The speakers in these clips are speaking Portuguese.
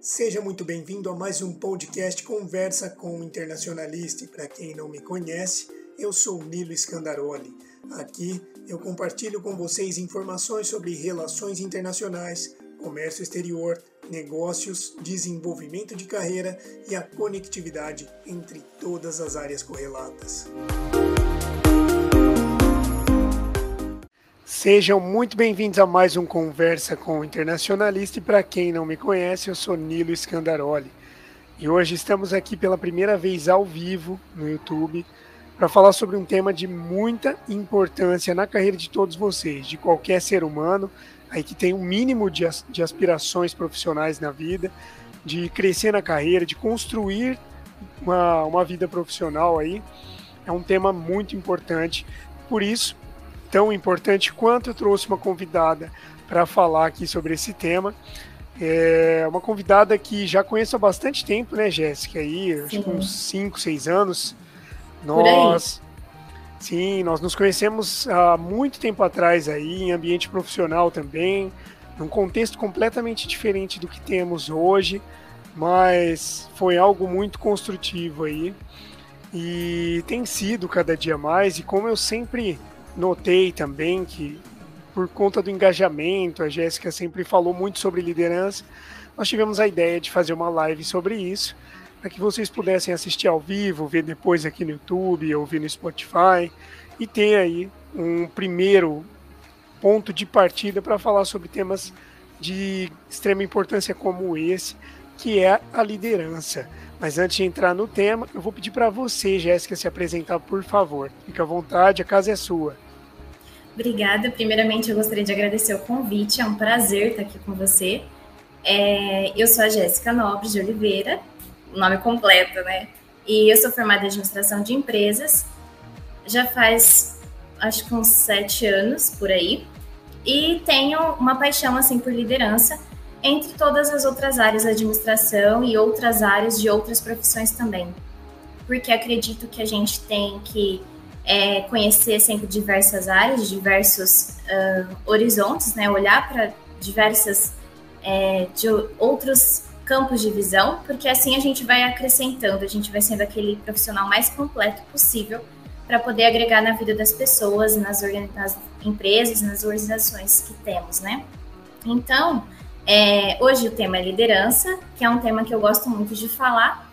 Seja muito bem-vindo a mais um podcast Conversa com o Internacionalista. Para quem não me conhece, eu sou Nilo Scandaroli. Aqui eu compartilho com vocês informações sobre relações internacionais, comércio exterior, negócios, desenvolvimento de carreira e a conectividade entre todas as áreas correlatas. Sejam muito bem-vindos a mais um Conversa com o Internacionalista. E para quem não me conhece, eu sou Nilo Scandaroli. E hoje estamos aqui pela primeira vez ao vivo no YouTube para falar sobre um tema de muita importância na carreira de todos vocês, de qualquer ser humano aí que tem um mínimo de, de aspirações profissionais na vida, de crescer na carreira, de construir uma, uma vida profissional aí. É um tema muito importante. Por isso, tão importante quanto eu trouxe uma convidada para falar aqui sobre esse tema. É uma convidada que já conheço há bastante tempo, né, Jéssica? Aí, acho que uns 5, 6 anos. Nós. Sim, nós nos conhecemos há muito tempo atrás aí, em ambiente profissional também, num contexto completamente diferente do que temos hoje, mas foi algo muito construtivo aí. E tem sido cada dia mais, e como eu sempre notei também que por conta do engajamento, a Jéssica sempre falou muito sobre liderança, nós tivemos a ideia de fazer uma live sobre isso, para que vocês pudessem assistir ao vivo, ver depois aqui no YouTube, ouvir no Spotify e ter aí um primeiro ponto de partida para falar sobre temas de extrema importância como esse, que é a liderança. Mas antes de entrar no tema, eu vou pedir para você, Jéssica, se apresentar, por favor. Fique à vontade, a casa é sua. Obrigada. Primeiramente, eu gostaria de agradecer o convite. É um prazer estar aqui com você. É, eu sou a Jéssica Nobre de Oliveira, nome completo, né? E eu sou formada em administração de empresas. Já faz, acho que uns sete anos por aí. E tenho uma paixão, assim, por liderança entre todas as outras áreas da administração e outras áreas de outras profissões também. Porque acredito que a gente tem que é, conhecer sempre diversas áreas, diversos uh, horizontes, né? olhar para diversas é, de outros campos de visão, porque assim a gente vai acrescentando, a gente vai sendo aquele profissional mais completo possível para poder agregar na vida das pessoas, nas, nas empresas, nas organizações que temos, né? Então, é, hoje o tema é liderança, que é um tema que eu gosto muito de falar.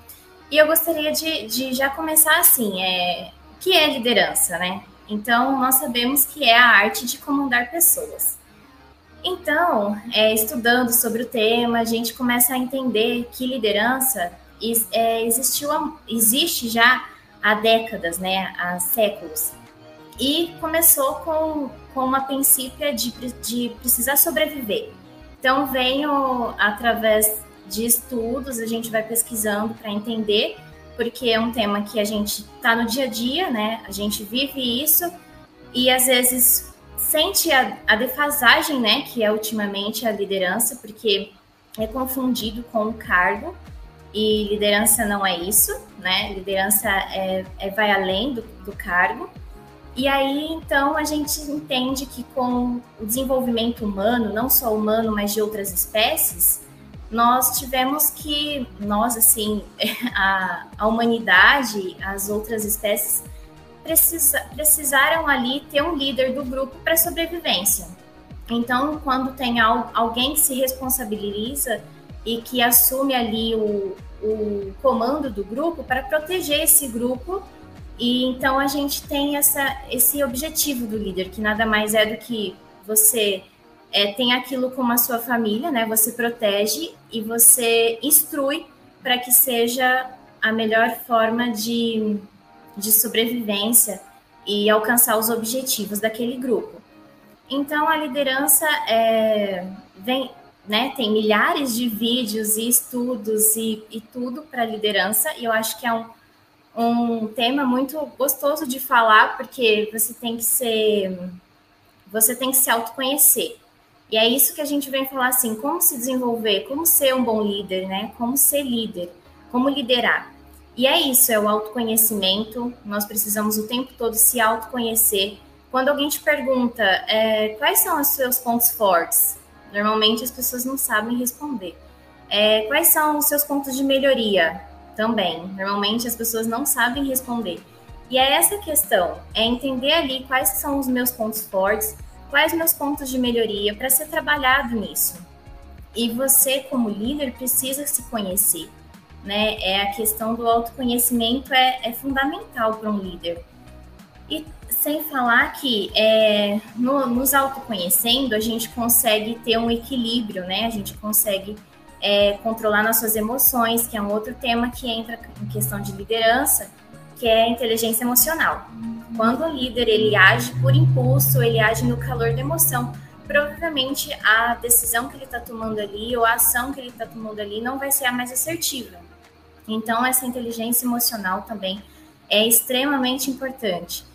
E eu gostaria de, de já começar assim: é, que é liderança, né? Então, nós sabemos que é a arte de comandar pessoas. Então, é, estudando sobre o tema, a gente começa a entender que liderança é, existiu, existe já há décadas, né, há séculos. E começou com, com uma princípio de, de precisar sobreviver. Então, venho através de estudos, a gente vai pesquisando para entender, porque é um tema que a gente está no dia a dia, né? A gente vive isso e às vezes sente a, a defasagem, né? Que é ultimamente a liderança, porque é confundido com o cargo e liderança não é isso, né? Liderança é, é vai além do, do cargo. E aí, então, a gente entende que com o desenvolvimento humano, não só humano, mas de outras espécies, nós tivemos que, nós, assim, a, a humanidade, as outras espécies, precisa, precisaram ali ter um líder do grupo para sobrevivência. Então, quando tem alguém que se responsabiliza e que assume ali o, o comando do grupo para proteger esse grupo e então a gente tem essa, esse objetivo do líder, que nada mais é do que você é, tem aquilo como a sua família, né? Você protege e você instrui para que seja a melhor forma de, de sobrevivência e alcançar os objetivos daquele grupo. Então a liderança é, vem, né? Tem milhares de vídeos e estudos e, e tudo para liderança e eu acho que é um um tema muito gostoso de falar, porque você tem que ser você tem que se autoconhecer. E é isso que a gente vem falar assim, como se desenvolver, como ser um bom líder, né? Como ser líder, como liderar. E é isso, é o autoconhecimento. Nós precisamos o tempo todo se autoconhecer. Quando alguém te pergunta é, quais são os seus pontos fortes, normalmente as pessoas não sabem responder. É, quais são os seus pontos de melhoria? Também. Normalmente as pessoas não sabem responder. E é essa questão, é entender ali quais são os meus pontos fortes, quais meus pontos de melhoria para ser trabalhado nisso. E você, como líder, precisa se conhecer. Né? É a questão do autoconhecimento é, é fundamental para um líder. E sem falar que é, no, nos autoconhecendo, a gente consegue ter um equilíbrio, né? A gente consegue é, controlar nossas emoções, que é um outro tema que entra em questão de liderança, que é a inteligência emocional. Quando o líder ele age por impulso, ele age no calor da emoção, provavelmente a decisão que ele está tomando ali ou a ação que ele está tomando ali não vai ser a mais assertiva. Então, essa inteligência emocional também é extremamente importante.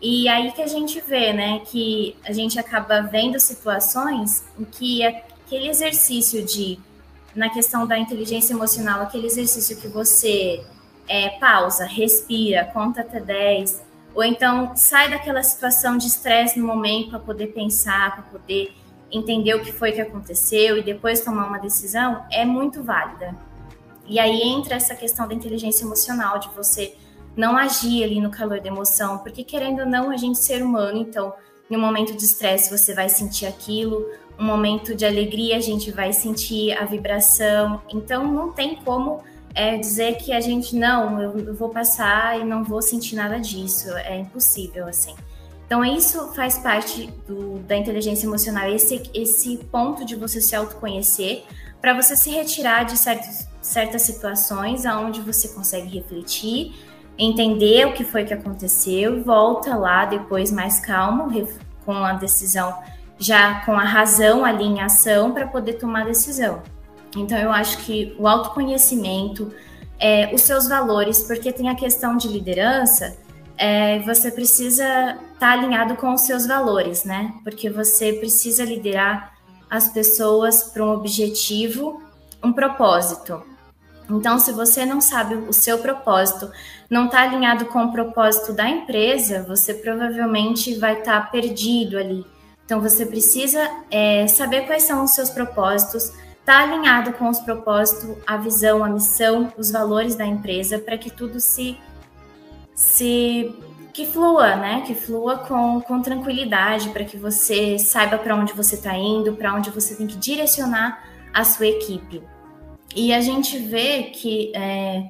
E aí que a gente vê, né, que a gente acaba vendo situações em que aquele exercício de, na questão da inteligência emocional, aquele exercício que você é, pausa, respira, conta até 10, ou então sai daquela situação de estresse no momento para poder pensar, para poder entender o que foi que aconteceu e depois tomar uma decisão, é muito válida. E aí entra essa questão da inteligência emocional, de você não agir ali no calor da emoção, porque querendo ou não, a gente é ser humano, então, em um momento de estresse você vai sentir aquilo, um momento de alegria a gente vai sentir a vibração, então não tem como é, dizer que a gente não, eu vou passar e não vou sentir nada disso, é impossível assim. Então isso faz parte do, da inteligência emocional, esse esse ponto de você se autoconhecer para você se retirar de certos, certas situações aonde você consegue refletir entender o que foi que aconteceu, volta lá depois mais calmo, com a decisão já com a razão ali em ação para poder tomar a decisão. Então eu acho que o autoconhecimento, é, os seus valores, porque tem a questão de liderança, é, você precisa estar tá alinhado com os seus valores, né? Porque você precisa liderar as pessoas para um objetivo, um propósito. Então, se você não sabe o seu propósito, não está alinhado com o propósito da empresa, você provavelmente vai estar tá perdido ali. Então, você precisa é, saber quais são os seus propósitos, estar tá alinhado com os propósitos, a visão, a missão, os valores da empresa, para que tudo se, se que flua, né? Que flua com, com tranquilidade, para que você saiba para onde você está indo, para onde você tem que direcionar a sua equipe. E a gente vê que é,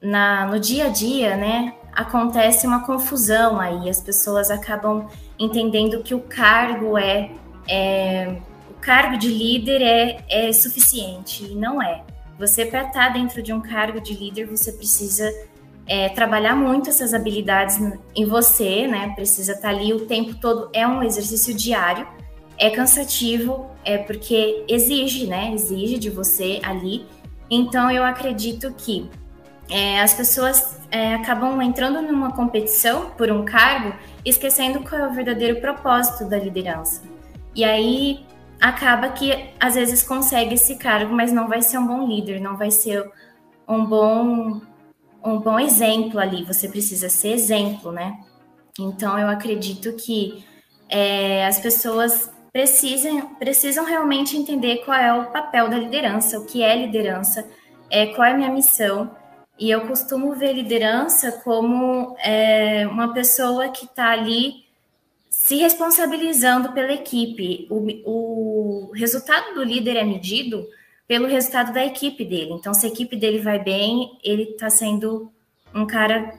na, no dia a dia, né, acontece uma confusão aí, as pessoas acabam entendendo que o cargo é, é cargo de líder é, é suficiente, e não é. Você, para estar dentro de um cargo de líder, você precisa é, trabalhar muito essas habilidades em você, né? Precisa estar ali o tempo todo. É um exercício diário é cansativo, é porque exige, né? Exige de você ali. Então eu acredito que é, as pessoas é, acabam entrando numa competição por um cargo, esquecendo qual é o verdadeiro propósito da liderança. E aí acaba que às vezes consegue esse cargo, mas não vai ser um bom líder, não vai ser um bom um bom exemplo ali. Você precisa ser exemplo, né? Então eu acredito que é, as pessoas precisam, precisam realmente entender qual é o papel da liderança, o que é liderança, é, qual é a minha missão. E eu costumo ver liderança como é, uma pessoa que está ali se responsabilizando pela equipe. O, o resultado do líder é medido pelo resultado da equipe dele. Então, se a equipe dele vai bem, ele está sendo um cara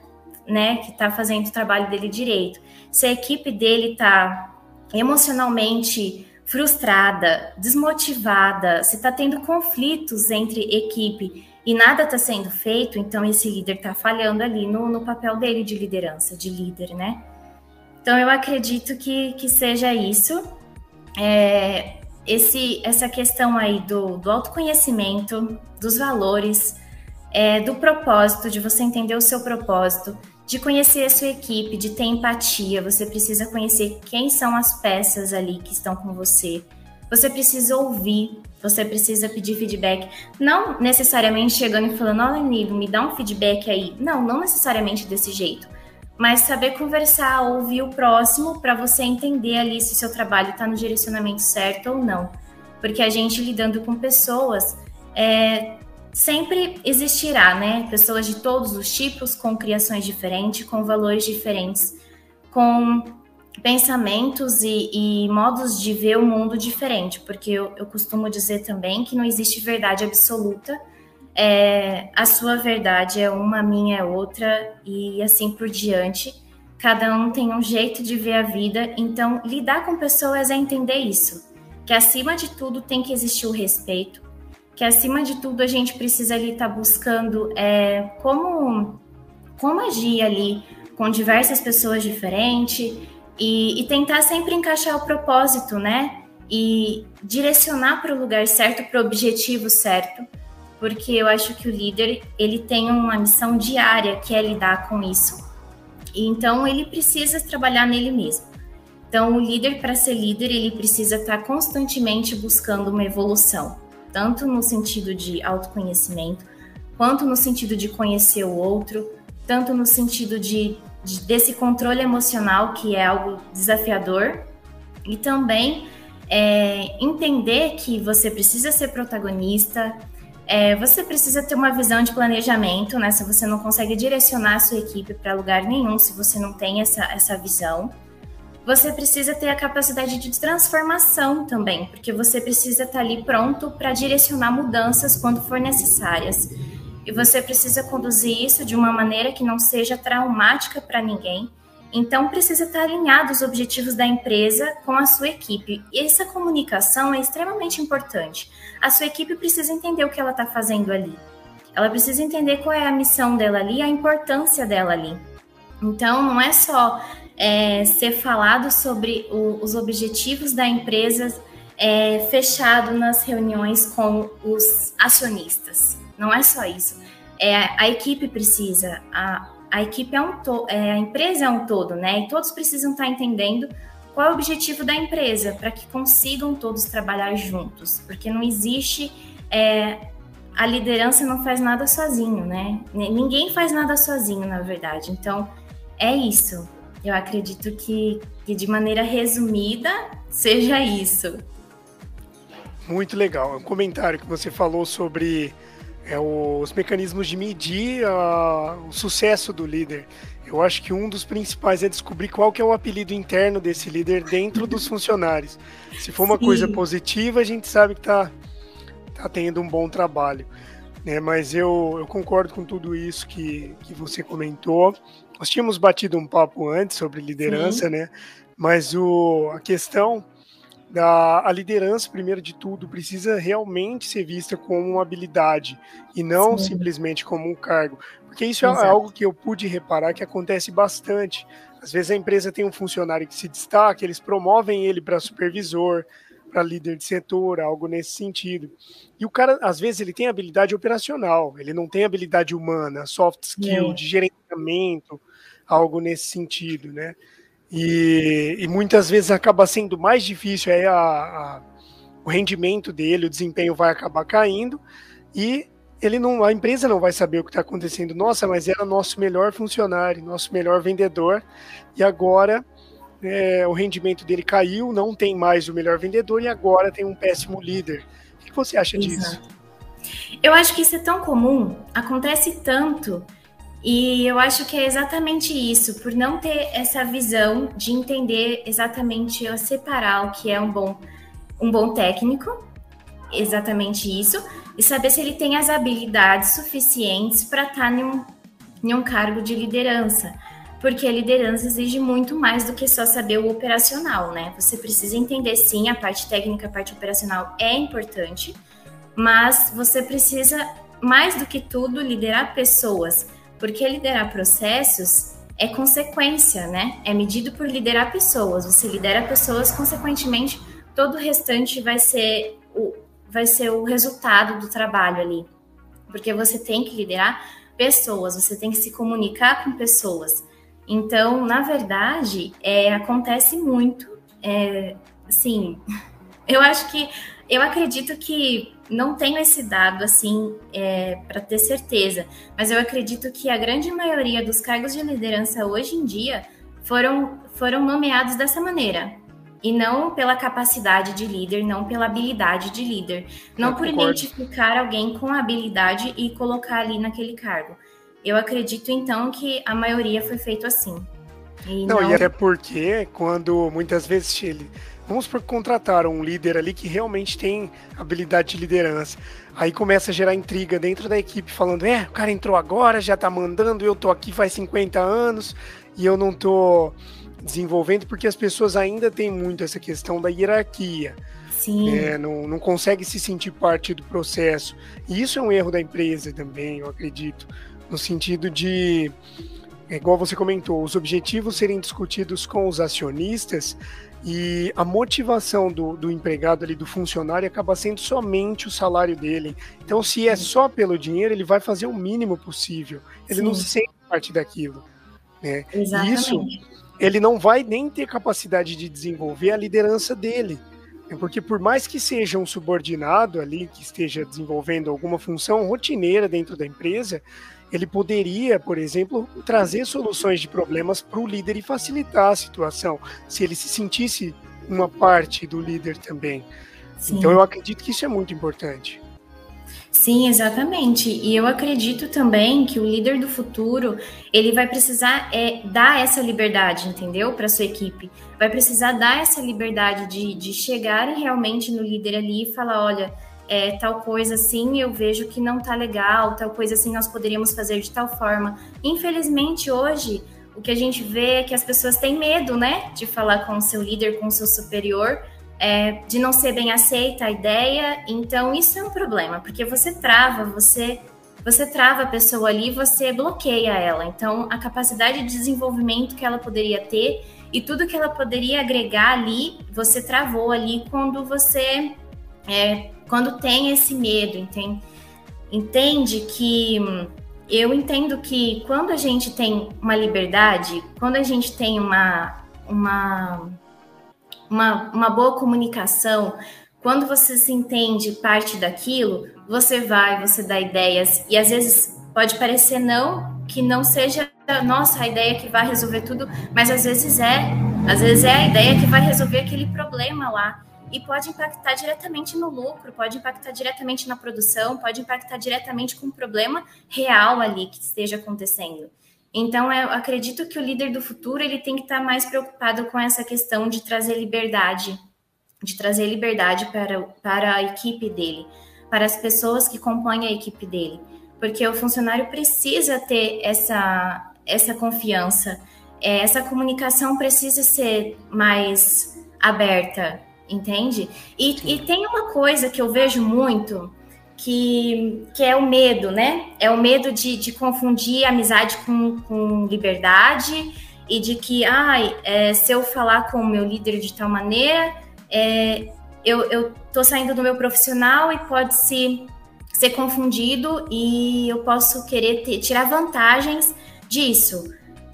né, que está fazendo o trabalho dele direito. Se a equipe dele está emocionalmente frustrada, desmotivada, se está tendo conflitos entre equipe e nada está sendo feito, então esse líder está falhando ali no, no, papel dele de liderança, de líder, né? Então eu acredito que, que seja isso. É, esse, essa questão aí do, do autoconhecimento, dos valores, é, do propósito, de você entender o seu propósito, de conhecer a sua equipe, de ter empatia. Você precisa conhecer quem são as peças ali que estão com você. Você precisa ouvir, você precisa pedir feedback. Não necessariamente chegando e falando, olha, Nilo, me dá um feedback aí. Não, não necessariamente desse jeito. Mas saber conversar, ouvir o próximo para você entender ali se seu trabalho está no direcionamento certo ou não. Porque a gente lidando com pessoas, é, sempre existirá, né? Pessoas de todos os tipos, com criações diferentes, com valores diferentes, com pensamentos e, e modos de ver o mundo diferente, porque eu, eu costumo dizer também que não existe verdade absoluta. É, a sua verdade é uma, a minha é outra, e assim por diante. Cada um tem um jeito de ver a vida, então lidar com pessoas é entender isso. Que acima de tudo tem que existir o respeito, que acima de tudo a gente precisa ali estar tá buscando é, como, como agir ali com diversas pessoas diferentes e, e tentar sempre encaixar o propósito, né? E direcionar para o lugar certo, para o objetivo certo, porque eu acho que o líder ele tem uma missão diária que é lidar com isso. Então ele precisa trabalhar nele mesmo. Então o líder para ser líder ele precisa estar tá constantemente buscando uma evolução tanto no sentido de autoconhecimento, quanto no sentido de conhecer o outro, tanto no sentido de, de desse controle emocional, que é algo desafiador, e também é, entender que você precisa ser protagonista, é, você precisa ter uma visão de planejamento, né? Se você não consegue direcionar a sua equipe para lugar nenhum, se você não tem essa, essa visão você precisa ter a capacidade de transformação também, porque você precisa estar ali pronto para direcionar mudanças quando for necessárias. E você precisa conduzir isso de uma maneira que não seja traumática para ninguém. Então, precisa estar alinhado os objetivos da empresa com a sua equipe. E essa comunicação é extremamente importante. A sua equipe precisa entender o que ela está fazendo ali. Ela precisa entender qual é a missão dela ali, a importância dela ali. Então, não é só é, ser falado sobre o, os objetivos da empresa é, fechado nas reuniões com os acionistas. Não é só isso. É, a equipe precisa, a, a equipe é um to, é, a empresa é um todo, né? E todos precisam estar entendendo qual é o objetivo da empresa para que consigam todos trabalhar juntos, porque não existe é, a liderança não faz nada sozinho, né? Ninguém faz nada sozinho, na verdade. Então é isso. Eu acredito que, que de maneira resumida seja isso. Muito legal. Um comentário que você falou sobre é, os mecanismos de medir a, o sucesso do líder. Eu acho que um dos principais é descobrir qual que é o apelido interno desse líder dentro dos funcionários. Se for uma Sim. coisa positiva, a gente sabe que está tá tendo um bom trabalho. Né? Mas eu, eu concordo com tudo isso que, que você comentou. Nós tínhamos batido um papo antes sobre liderança, Sim. né? Mas o, a questão da a liderança, primeiro de tudo, precisa realmente ser vista como uma habilidade e não Sim. simplesmente como um cargo. Porque isso é Exato. é algo que eu pude reparar que acontece bastante. Às vezes a empresa tem um funcionário que se destaca, eles promovem ele para supervisor, para líder de setor, algo nesse sentido. E o cara, às vezes, ele tem habilidade operacional, ele não tem habilidade humana, soft skill, é. de gerenciamento, algo nesse sentido, né? E, e muitas vezes acaba sendo mais difícil aí a, a, o rendimento dele, o desempenho vai acabar caindo e ele não, a empresa não vai saber o que está acontecendo. Nossa, mas era nosso melhor funcionário, nosso melhor vendedor e agora é, o rendimento dele caiu, não tem mais o melhor vendedor e agora tem um péssimo líder. O que você acha Exato. disso? Eu acho que isso é tão comum, acontece tanto, e eu acho que é exatamente isso, por não ter essa visão de entender exatamente, separar o que é um bom, um bom técnico, exatamente isso, e saber se ele tem as habilidades suficientes para estar em um, em um cargo de liderança porque a liderança exige muito mais do que só saber o operacional, né? Você precisa entender sim a parte técnica, a parte operacional é importante, mas você precisa mais do que tudo liderar pessoas, porque liderar processos é consequência, né? É medido por liderar pessoas. Você lidera pessoas, consequentemente, todo o restante vai ser o, vai ser o resultado do trabalho ali. Porque você tem que liderar pessoas, você tem que se comunicar com pessoas. Então, na verdade, é, acontece muito. É, assim, eu acho que eu acredito que não tenho esse dado assim é, para ter certeza, mas eu acredito que a grande maioria dos cargos de liderança hoje em dia foram, foram nomeados dessa maneira. e não pela capacidade de líder, não pela habilidade de líder, não Eu por concordo. identificar alguém com habilidade e colocar ali naquele cargo. Eu acredito então que a maioria foi feito assim. E não, não, e até porque quando muitas vezes ele. Vamos por contratar um líder ali que realmente tem habilidade de liderança. Aí começa a gerar intriga dentro da equipe, falando: é, o cara entrou agora, já tá mandando, eu tô aqui faz 50 anos e eu não tô desenvolvendo, porque as pessoas ainda têm muito essa questão da hierarquia. Sim. É, não, não consegue se sentir parte do processo. E isso é um erro da empresa também, eu acredito, no sentido de, igual você comentou, os objetivos serem discutidos com os acionistas e a motivação do, do empregado ali, do funcionário, acaba sendo somente o salário dele. Então, se é só pelo dinheiro, ele vai fazer o mínimo possível. Ele Sim. não se sente parte daquilo. Né? Exatamente. Isso ele não vai nem ter capacidade de desenvolver a liderança dele. Porque por mais que seja um subordinado ali, que esteja desenvolvendo alguma função rotineira dentro da empresa, ele poderia, por exemplo, trazer soluções de problemas para o líder e facilitar a situação, se ele se sentisse uma parte do líder também. Sim. Então eu acredito que isso é muito importante. Sim, exatamente. E eu acredito também que o líder do futuro ele vai precisar é, dar essa liberdade, entendeu, para sua equipe. Vai precisar dar essa liberdade de, de chegar realmente no líder ali e falar, olha, é, tal coisa assim eu vejo que não tá legal, tal coisa assim nós poderíamos fazer de tal forma. Infelizmente hoje o que a gente vê é que as pessoas têm medo, né, de falar com o seu líder, com o seu superior é, de não ser bem aceita a ideia. Então, isso é um problema, porque você trava, você você trava a pessoa ali, você bloqueia ela. Então, a capacidade de desenvolvimento que ela poderia ter e tudo que ela poderia agregar ali, você travou ali quando você é, quando tem esse medo, entende? Entende que eu entendo que quando a gente tem uma liberdade, quando a gente tem uma uma uma, uma boa comunicação, quando você se entende parte daquilo, você vai, você dá ideias, e às vezes pode parecer não, que não seja, nossa, ideia que vai resolver tudo, mas às vezes é, às vezes é a ideia que vai resolver aquele problema lá. E pode impactar diretamente no lucro, pode impactar diretamente na produção, pode impactar diretamente com um problema real ali que esteja acontecendo. Então, eu acredito que o líder do futuro ele tem que estar mais preocupado com essa questão de trazer liberdade, de trazer liberdade para, para a equipe dele, para as pessoas que compõem a equipe dele, porque o funcionário precisa ter essa, essa confiança, é, essa comunicação precisa ser mais aberta, entende? E, e tem uma coisa que eu vejo muito que, que é o medo, né? É o medo de, de confundir amizade com, com liberdade e de que, ai, é, se eu falar com o meu líder de tal maneira, é, eu, eu tô saindo do meu profissional e pode se ser confundido e eu posso querer ter, tirar vantagens disso.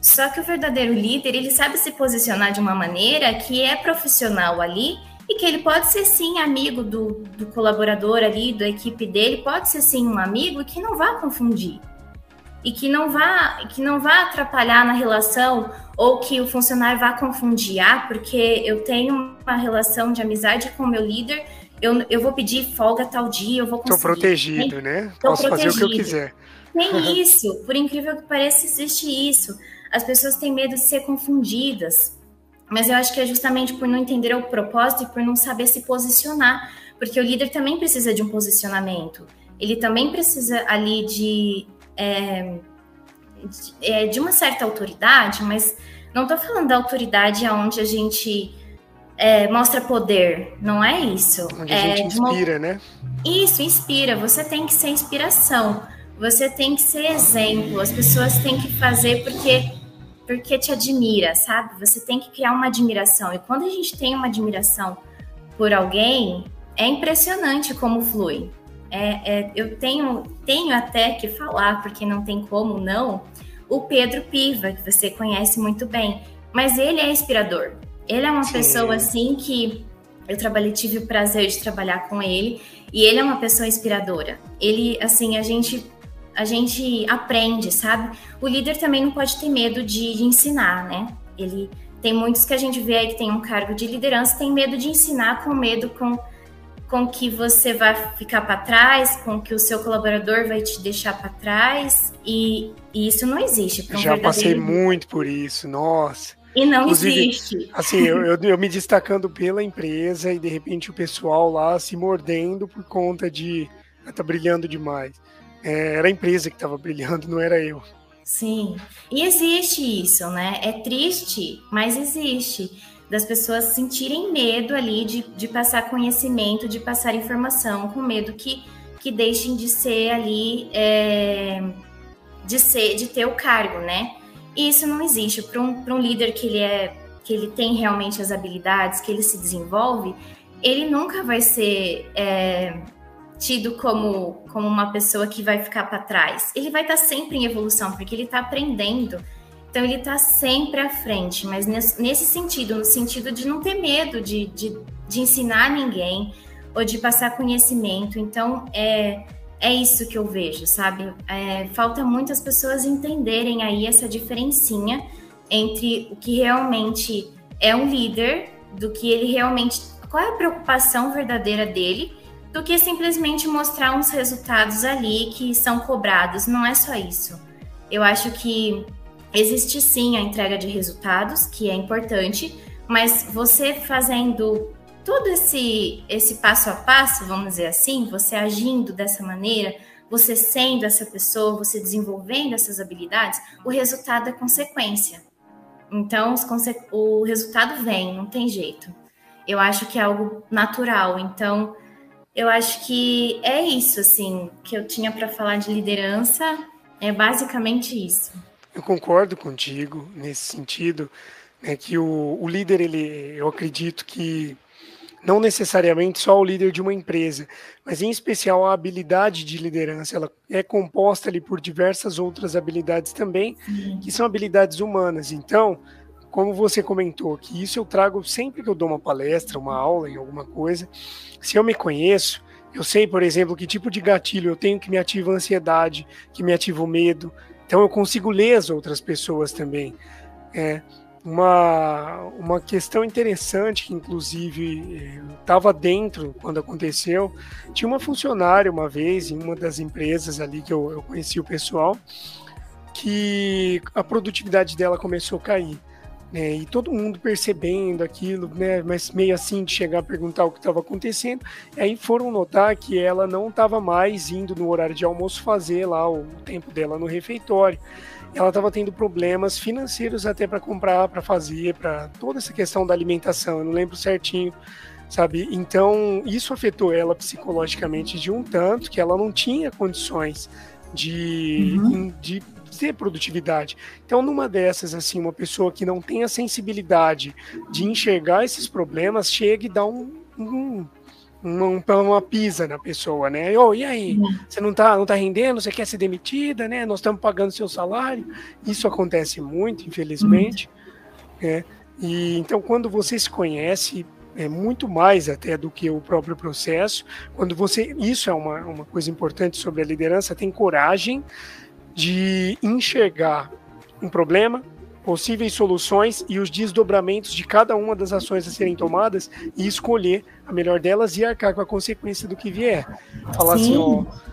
Só que o verdadeiro líder, ele sabe se posicionar de uma maneira que é profissional ali e que ele pode ser sim amigo do, do colaborador ali, da equipe dele, pode ser sim um amigo que não vá confundir e que não vá que não vá atrapalhar na relação ou que o funcionário vá confundir, ah, porque eu tenho uma relação de amizade com o meu líder, eu, eu vou pedir folga tal dia, eu vou conseguir. Estou protegido, né? Tô Posso protegido. fazer o que eu quiser. Tem isso, por incrível que pareça, existe isso. As pessoas têm medo de ser confundidas. Mas eu acho que é justamente por não entender o propósito e por não saber se posicionar, porque o líder também precisa de um posicionamento. Ele também precisa ali de, é, de, é, de, uma certa autoridade, mas não estou falando da autoridade onde a gente é, mostra poder, não é isso. Onde a gente inspira, uma... né? Isso, inspira. Você tem que ser inspiração. Você tem que ser exemplo. As pessoas têm que fazer porque porque te admira, sabe? Você tem que criar uma admiração. E quando a gente tem uma admiração por alguém, é impressionante como flui. É, é, eu tenho, tenho até que falar, porque não tem como não, o Pedro Piva, que você conhece muito bem. Mas ele é inspirador. Ele é uma Sim. pessoa assim que eu trabalhei, tive o prazer de trabalhar com ele, e ele é uma pessoa inspiradora. Ele, assim, a gente a gente aprende, sabe? O líder também não pode ter medo de, de ensinar, né? Ele tem muitos que a gente vê aí que tem um cargo de liderança, tem medo de ensinar, com medo com, com que você vai ficar para trás, com que o seu colaborador vai te deixar para trás, e, e, isso não existe. Um Já passei muito por isso, nossa. E não Inclusive, existe. Assim, eu, eu, eu, me destacando pela empresa e de repente o pessoal lá se mordendo por conta de tá brilhando demais. É, era a empresa que estava brilhando, não era eu. Sim, e existe isso, né? É triste, mas existe. Das pessoas sentirem medo ali de, de passar conhecimento, de passar informação, com medo que, que deixem de ser ali, é, de ser, de ter o cargo, né? E isso não existe. Para um, um líder que ele é que ele tem realmente as habilidades, que ele se desenvolve, ele nunca vai ser é, tido como, como uma pessoa que vai ficar para trás. Ele vai estar tá sempre em evolução, porque ele está aprendendo. Então ele está sempre à frente, mas nesse, sentido, no sentido de não ter medo de, de, de ensinar ninguém ou de passar conhecimento. Então é é isso que eu vejo, sabe? É, falta muitas pessoas entenderem aí essa diferencinha entre o que realmente é um líder, do que ele realmente. qual é a preocupação verdadeira dele, do que simplesmente mostrar uns resultados ali que são cobrados. Não é só isso. Eu acho que existe sim a entrega de resultados, que é importante, mas você fazendo todo esse, esse passo a passo, vamos dizer assim, você agindo dessa maneira, você sendo essa pessoa, você desenvolvendo essas habilidades, o resultado é consequência. Então, o resultado vem, não tem jeito. Eu acho que é algo natural. Então, eu acho que é isso, assim, que eu tinha para falar de liderança. É basicamente isso. Eu concordo contigo nesse sentido, né, que o, o líder, ele, eu acredito que não necessariamente só o líder de uma empresa, mas em especial a habilidade de liderança. Ela é composta ali por diversas outras habilidades também, que são habilidades humanas. Então, como você comentou, que isso eu trago sempre que eu dou uma palestra, uma aula em alguma coisa. Se eu me conheço, eu sei, por exemplo, que tipo de gatilho eu tenho que me ativa a ansiedade, que me ativa o medo. Então eu consigo ler as outras pessoas também. É, uma, uma questão interessante que inclusive estava dentro quando aconteceu. Tinha uma funcionária uma vez em uma das empresas ali que eu, eu conheci o pessoal que a produtividade dela começou a cair. Né, e todo mundo percebendo aquilo, né, mas meio assim de chegar a perguntar o que estava acontecendo. Aí foram notar que ela não estava mais indo no horário de almoço fazer lá o tempo dela no refeitório ela estava tendo problemas financeiros até para comprar, para fazer, para toda essa questão da alimentação. Eu não lembro certinho, sabe? Então isso afetou ela psicologicamente de um tanto que ela não tinha condições de, uhum. de ter produtividade. Então, numa dessas, assim, uma pessoa que não tem a sensibilidade de enxergar esses problemas chega e dá um, um uma, uma pisa na pessoa, né? Oh, e aí, uhum. você não tá, não tá rendendo, você quer ser demitida, né? Nós estamos pagando seu salário. Isso acontece muito, infelizmente. Né? E então, quando você se conhece, é muito mais até do que o próprio processo. Quando você, isso é uma, uma coisa importante sobre a liderança, tem coragem de enxergar um problema, possíveis soluções e os desdobramentos de cada uma das ações a serem tomadas e escolher a melhor delas e arcar com a consequência do que vier. Falar assim, Sim. assim, ó.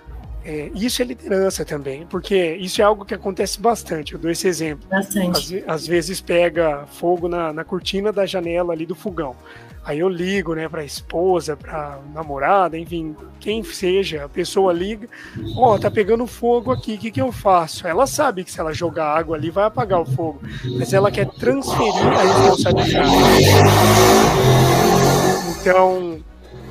É, isso é liderança também, porque isso é algo que acontece bastante. Eu dou esse exemplo. Bastante. Às, às vezes pega fogo na, na cortina da janela ali do fogão. Aí eu ligo, né, para esposa, para namorada, enfim, quem seja, a pessoa liga, ó, oh, tá pegando fogo aqui, o que que eu faço? Ela sabe que se ela jogar água ali vai apagar o fogo, mas ela quer transferir a responsabilidade. Então,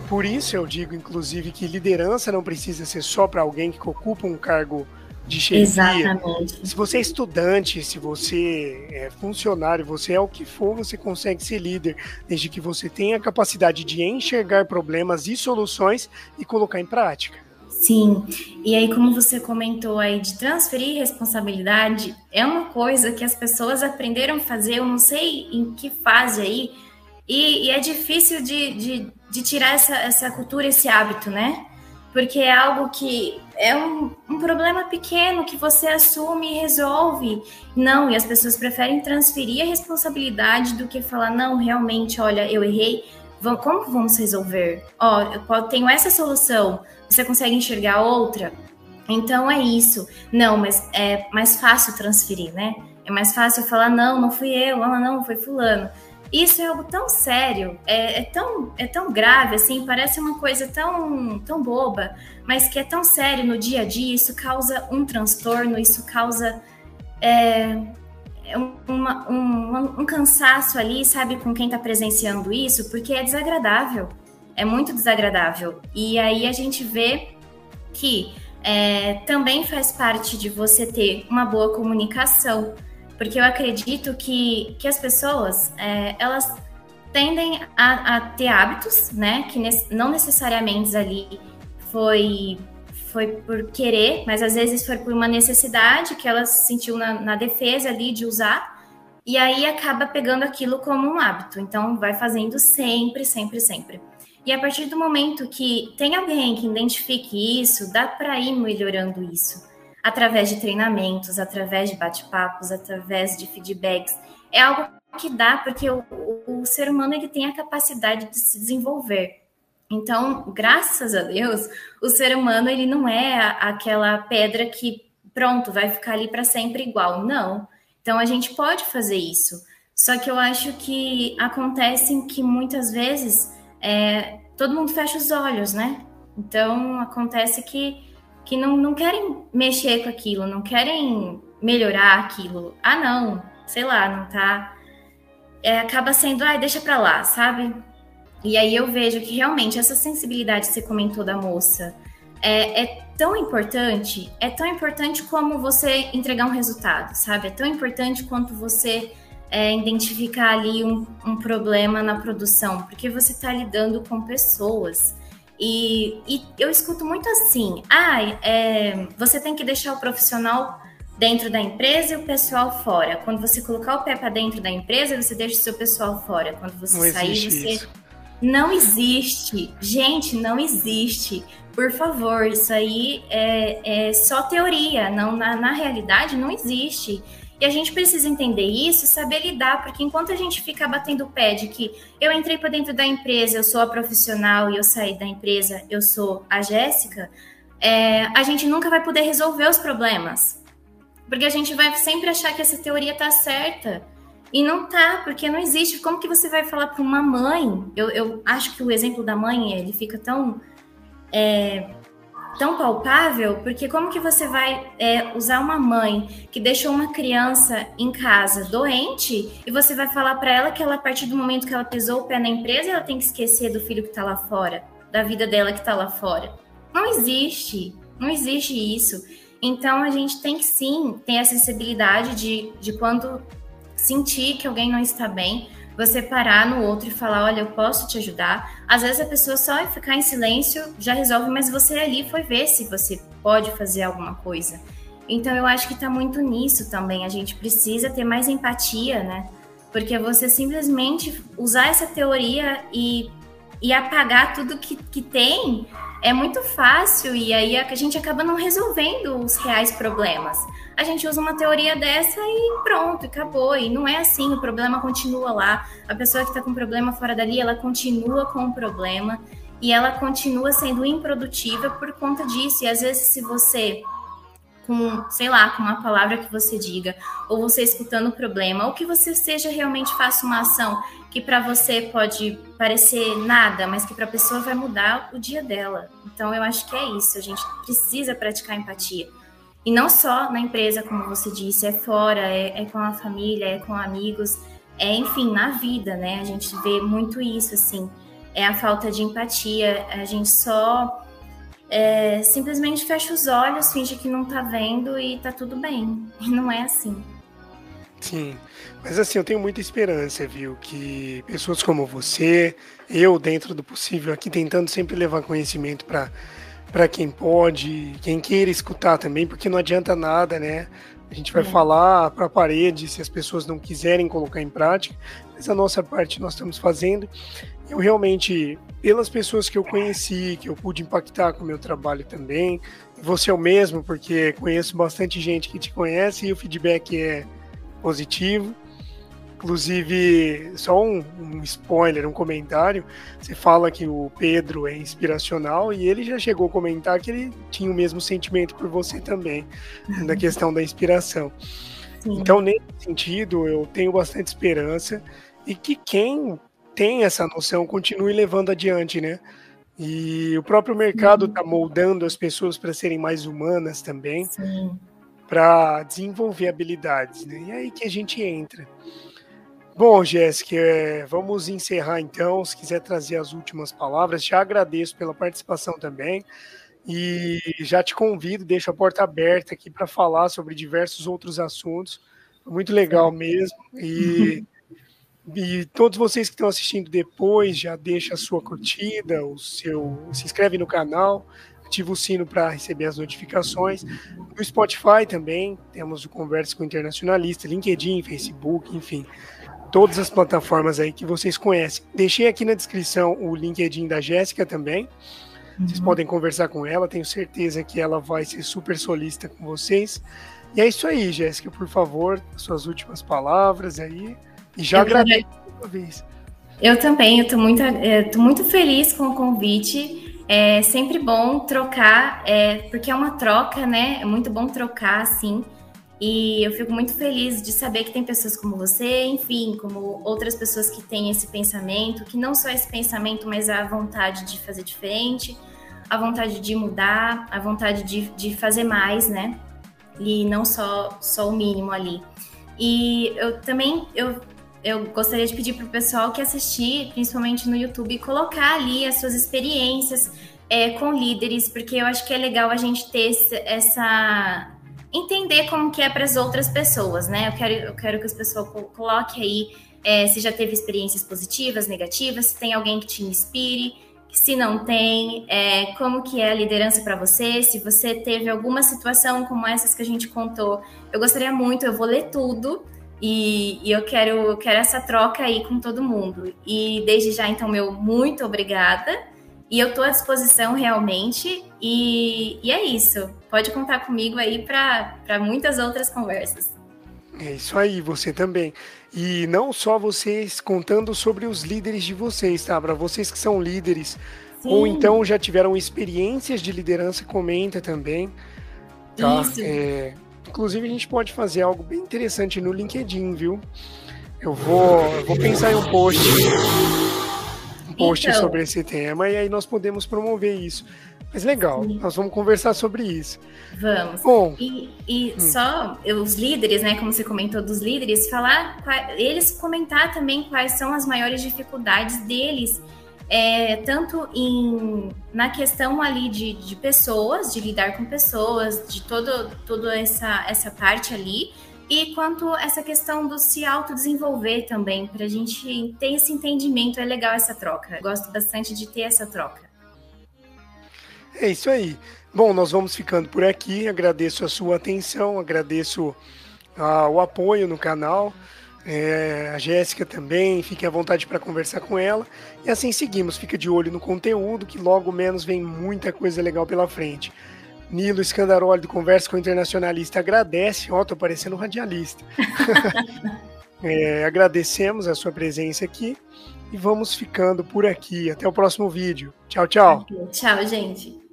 por isso eu digo, inclusive, que liderança não precisa ser só para alguém que ocupa um cargo de chefia. Exatamente. Se você é estudante, se você é funcionário, você é o que for, você consegue ser líder, desde que você tenha a capacidade de enxergar problemas e soluções e colocar em prática. Sim, e aí como você comentou aí de transferir responsabilidade, é uma coisa que as pessoas aprenderam a fazer, eu não sei em que fase aí, e, e é difícil de, de, de tirar essa, essa cultura, esse hábito, né? porque é algo que é um, um, problema pequeno que você assume e resolve. Não, e as pessoas preferem transferir a responsabilidade do que falar, não, realmente, olha, eu errei, como vamos resolver? Ó, eu tenho essa solução, você consegue enxergar outra? Então é isso. Não, mas é mais fácil transferir, né? É mais fácil falar, não, não fui eu, ah, não, foi fulano. Isso é algo tão sério, é, é, tão, é tão grave, assim, parece uma coisa tão, tão boba, mas que é tão sério no dia a dia, isso causa um transtorno, isso causa é, é uma, um, um cansaço ali, sabe, com quem está presenciando isso, porque é desagradável, é muito desagradável. E aí a gente vê que é, também faz parte de você ter uma boa comunicação, porque eu acredito que, que as pessoas, é, elas tendem a, a, ter hábitos, né, que não necessariamente ali foi foi por querer, mas às vezes foi por uma necessidade que ela se sentiu na, na defesa ali de usar, e aí acaba pegando aquilo como um hábito. Então vai fazendo sempre, sempre, sempre. E a partir do momento que tem alguém que identifique isso, dá para ir melhorando isso através de treinamentos, através de bate-papos, através de feedbacks. É algo que dá porque o, o, ser humano ele tem a capacidade de se desenvolver. Então, graças a Deus, o ser humano ele não é aquela pedra que pronto vai ficar ali para sempre igual. Não. Então a gente pode fazer isso. Só que eu acho que acontece que muitas vezes é, todo mundo fecha os olhos, né? Então acontece que que não, não querem mexer com aquilo, não querem melhorar aquilo. Ah, não, sei lá, não tá. É, acaba sendo, ah, deixa pra lá, sabe? E aí eu vejo que realmente essa sensibilidade que você comentou da moça é, é tão importante, é tão importante como você entregar um resultado, sabe? É tão importante quanto você é, identificar ali um, um problema na produção, porque você está lidando com pessoas. E, e eu escuto muito assim: ah, é, você tem que deixar o profissional dentro da empresa e o pessoal fora. Quando você colocar o pé para dentro da empresa, você deixa o seu pessoal fora. Quando você não sair, você. Isso. Não existe. Gente, não existe. Por favor, isso aí é, é só teoria. Não, na, na realidade, não existe. E a gente precisa entender isso e saber lidar, porque enquanto a gente fica batendo o pé de que eu entrei para dentro da empresa, eu sou a profissional e eu saí da empresa, eu sou a Jéssica, é, a gente nunca vai poder resolver os problemas. Porque a gente vai sempre achar que essa teoria tá certa. E não tá, porque não existe. Como que você vai falar para uma mãe? Eu, eu acho que o exemplo da mãe, ele fica tão é, tão palpável, porque como que você vai é, usar uma mãe que deixou uma criança em casa doente e você vai falar para ela que ela, a partir do momento que ela pisou o pé na empresa, ela tem que esquecer do filho que está lá fora, da vida dela que está lá fora? Não existe, não existe isso. Então a gente tem que sim ter a sensibilidade de, de quando sentir que alguém não está bem, você parar no outro e falar, olha, eu posso te ajudar. Às vezes a pessoa só ficar em silêncio já resolve, mas você ali foi ver se você pode fazer alguma coisa. Então eu acho que está muito nisso também. A gente precisa ter mais empatia, né? Porque você simplesmente usar essa teoria e, e apagar tudo que, que tem é muito fácil e aí a gente acaba não resolvendo os reais problemas. A gente usa uma teoria dessa e pronto, acabou. E não é assim, o problema continua lá. A pessoa que está com problema fora dali, ela continua com o problema e ela continua sendo improdutiva por conta disso. E às vezes, se você com, sei lá, com uma palavra que você diga, ou você escutando o problema, ou que você seja realmente faça uma ação que para você pode parecer nada, mas que para a pessoa vai mudar o dia dela. Então eu acho que é isso, a gente precisa praticar empatia. E não só na empresa, como você disse, é fora, é, é com a família, é com amigos, é enfim, na vida, né? A gente vê muito isso, assim, é a falta de empatia, a gente só é, simplesmente fecha os olhos, finge que não tá vendo e tá tudo bem. E não é assim. Sim, mas assim, eu tenho muita esperança, viu? Que pessoas como você, eu, dentro do possível, aqui tentando sempre levar conhecimento para para quem pode, quem queira escutar também, porque não adianta nada, né? A gente vai é. falar para a parede se as pessoas não quiserem colocar em prática, mas a nossa parte nós estamos fazendo. Eu realmente, pelas pessoas que eu conheci, que eu pude impactar com o meu trabalho também, você é o mesmo, porque conheço bastante gente que te conhece e o feedback é positivo. Inclusive, só um, um, spoiler, um comentário. Você fala que o Pedro é inspiracional e ele já chegou a comentar que ele tinha o mesmo sentimento por você também, na questão da inspiração. Sim. Então, nesse sentido, eu tenho bastante esperança e que quem tem essa noção continue levando adiante, né? E o próprio mercado está moldando as pessoas para serem mais humanas também, para desenvolver habilidades, né? E é aí que a gente entra. Bom, Jéssica, é, vamos encerrar então. Se quiser trazer as últimas palavras, já agradeço pela participação também. E já te convido, deixo a porta aberta aqui para falar sobre diversos outros assuntos. Muito legal mesmo. E, e todos vocês que estão assistindo depois, já deixa a sua curtida, o seu, se inscreve no canal, ativa o sino para receber as notificações. No Spotify também, temos o Conversa com o Internacionalista, LinkedIn, Facebook, enfim todas as plataformas aí que vocês conhecem. Deixei aqui na descrição o LinkedIn da Jéssica também. Vocês uhum. podem conversar com ela, tenho certeza que ela vai ser super solista com vocês. E é isso aí, Jéssica, por favor, suas últimas palavras aí. E já eu agradeço uma vez. Eu também, eu estou muito, eu muito feliz com o convite. É sempre bom trocar, é, porque é uma troca, né? É muito bom trocar, assim. E eu fico muito feliz de saber que tem pessoas como você, enfim, como outras pessoas que têm esse pensamento, que não só esse pensamento, mas a vontade de fazer diferente, a vontade de mudar, a vontade de, de fazer mais, né? E não só, só o mínimo ali. E eu também eu, eu gostaria de pedir para o pessoal que assistir, principalmente no YouTube, colocar ali as suas experiências é, com líderes, porque eu acho que é legal a gente ter essa entender como que é para as outras pessoas, né? Eu quero, eu quero que as pessoas coloquem aí é, se já teve experiências positivas, negativas, se tem alguém que te inspire, se não tem, é, como que é a liderança para você, se você teve alguma situação como essas que a gente contou. Eu gostaria muito, eu vou ler tudo e, e eu quero, eu quero essa troca aí com todo mundo. E desde já, então, meu muito obrigada. E eu estou à disposição realmente. E, e é isso. Pode contar comigo aí para muitas outras conversas. É isso aí, você também. E não só vocês contando sobre os líderes de vocês, tá? Para vocês que são líderes Sim. ou então já tiveram experiências de liderança, comenta também. Tá? Isso. É, inclusive a gente pode fazer algo bem interessante no LinkedIn, viu? Eu vou, eu vou pensar em um post post então, sobre esse tema e aí nós podemos promover isso. Mas legal, sim. nós vamos conversar sobre isso. Vamos. Bom, e, e hum. só os líderes, né? Como você comentou dos líderes, falar, eles comentar também quais são as maiores dificuldades deles, é, tanto em, na questão ali de, de pessoas, de lidar com pessoas, de todo, toda essa, essa parte ali, e quanto essa questão do se autodesenvolver também, para a gente ter esse entendimento, é legal essa troca. Gosto bastante de ter essa troca. É isso aí. Bom, nós vamos ficando por aqui. Agradeço a sua atenção, agradeço ah, o apoio no canal. É, a Jéssica também, fique à vontade para conversar com ela. E assim seguimos, fica de olho no conteúdo, que logo menos vem muita coisa legal pela frente. Nilo Scandaroli do Conversa com o Internacionalista agradece. Ó, oh, tô parecendo um radialista. é, agradecemos a sua presença aqui e vamos ficando por aqui. Até o próximo vídeo. Tchau, tchau. Tchau, gente.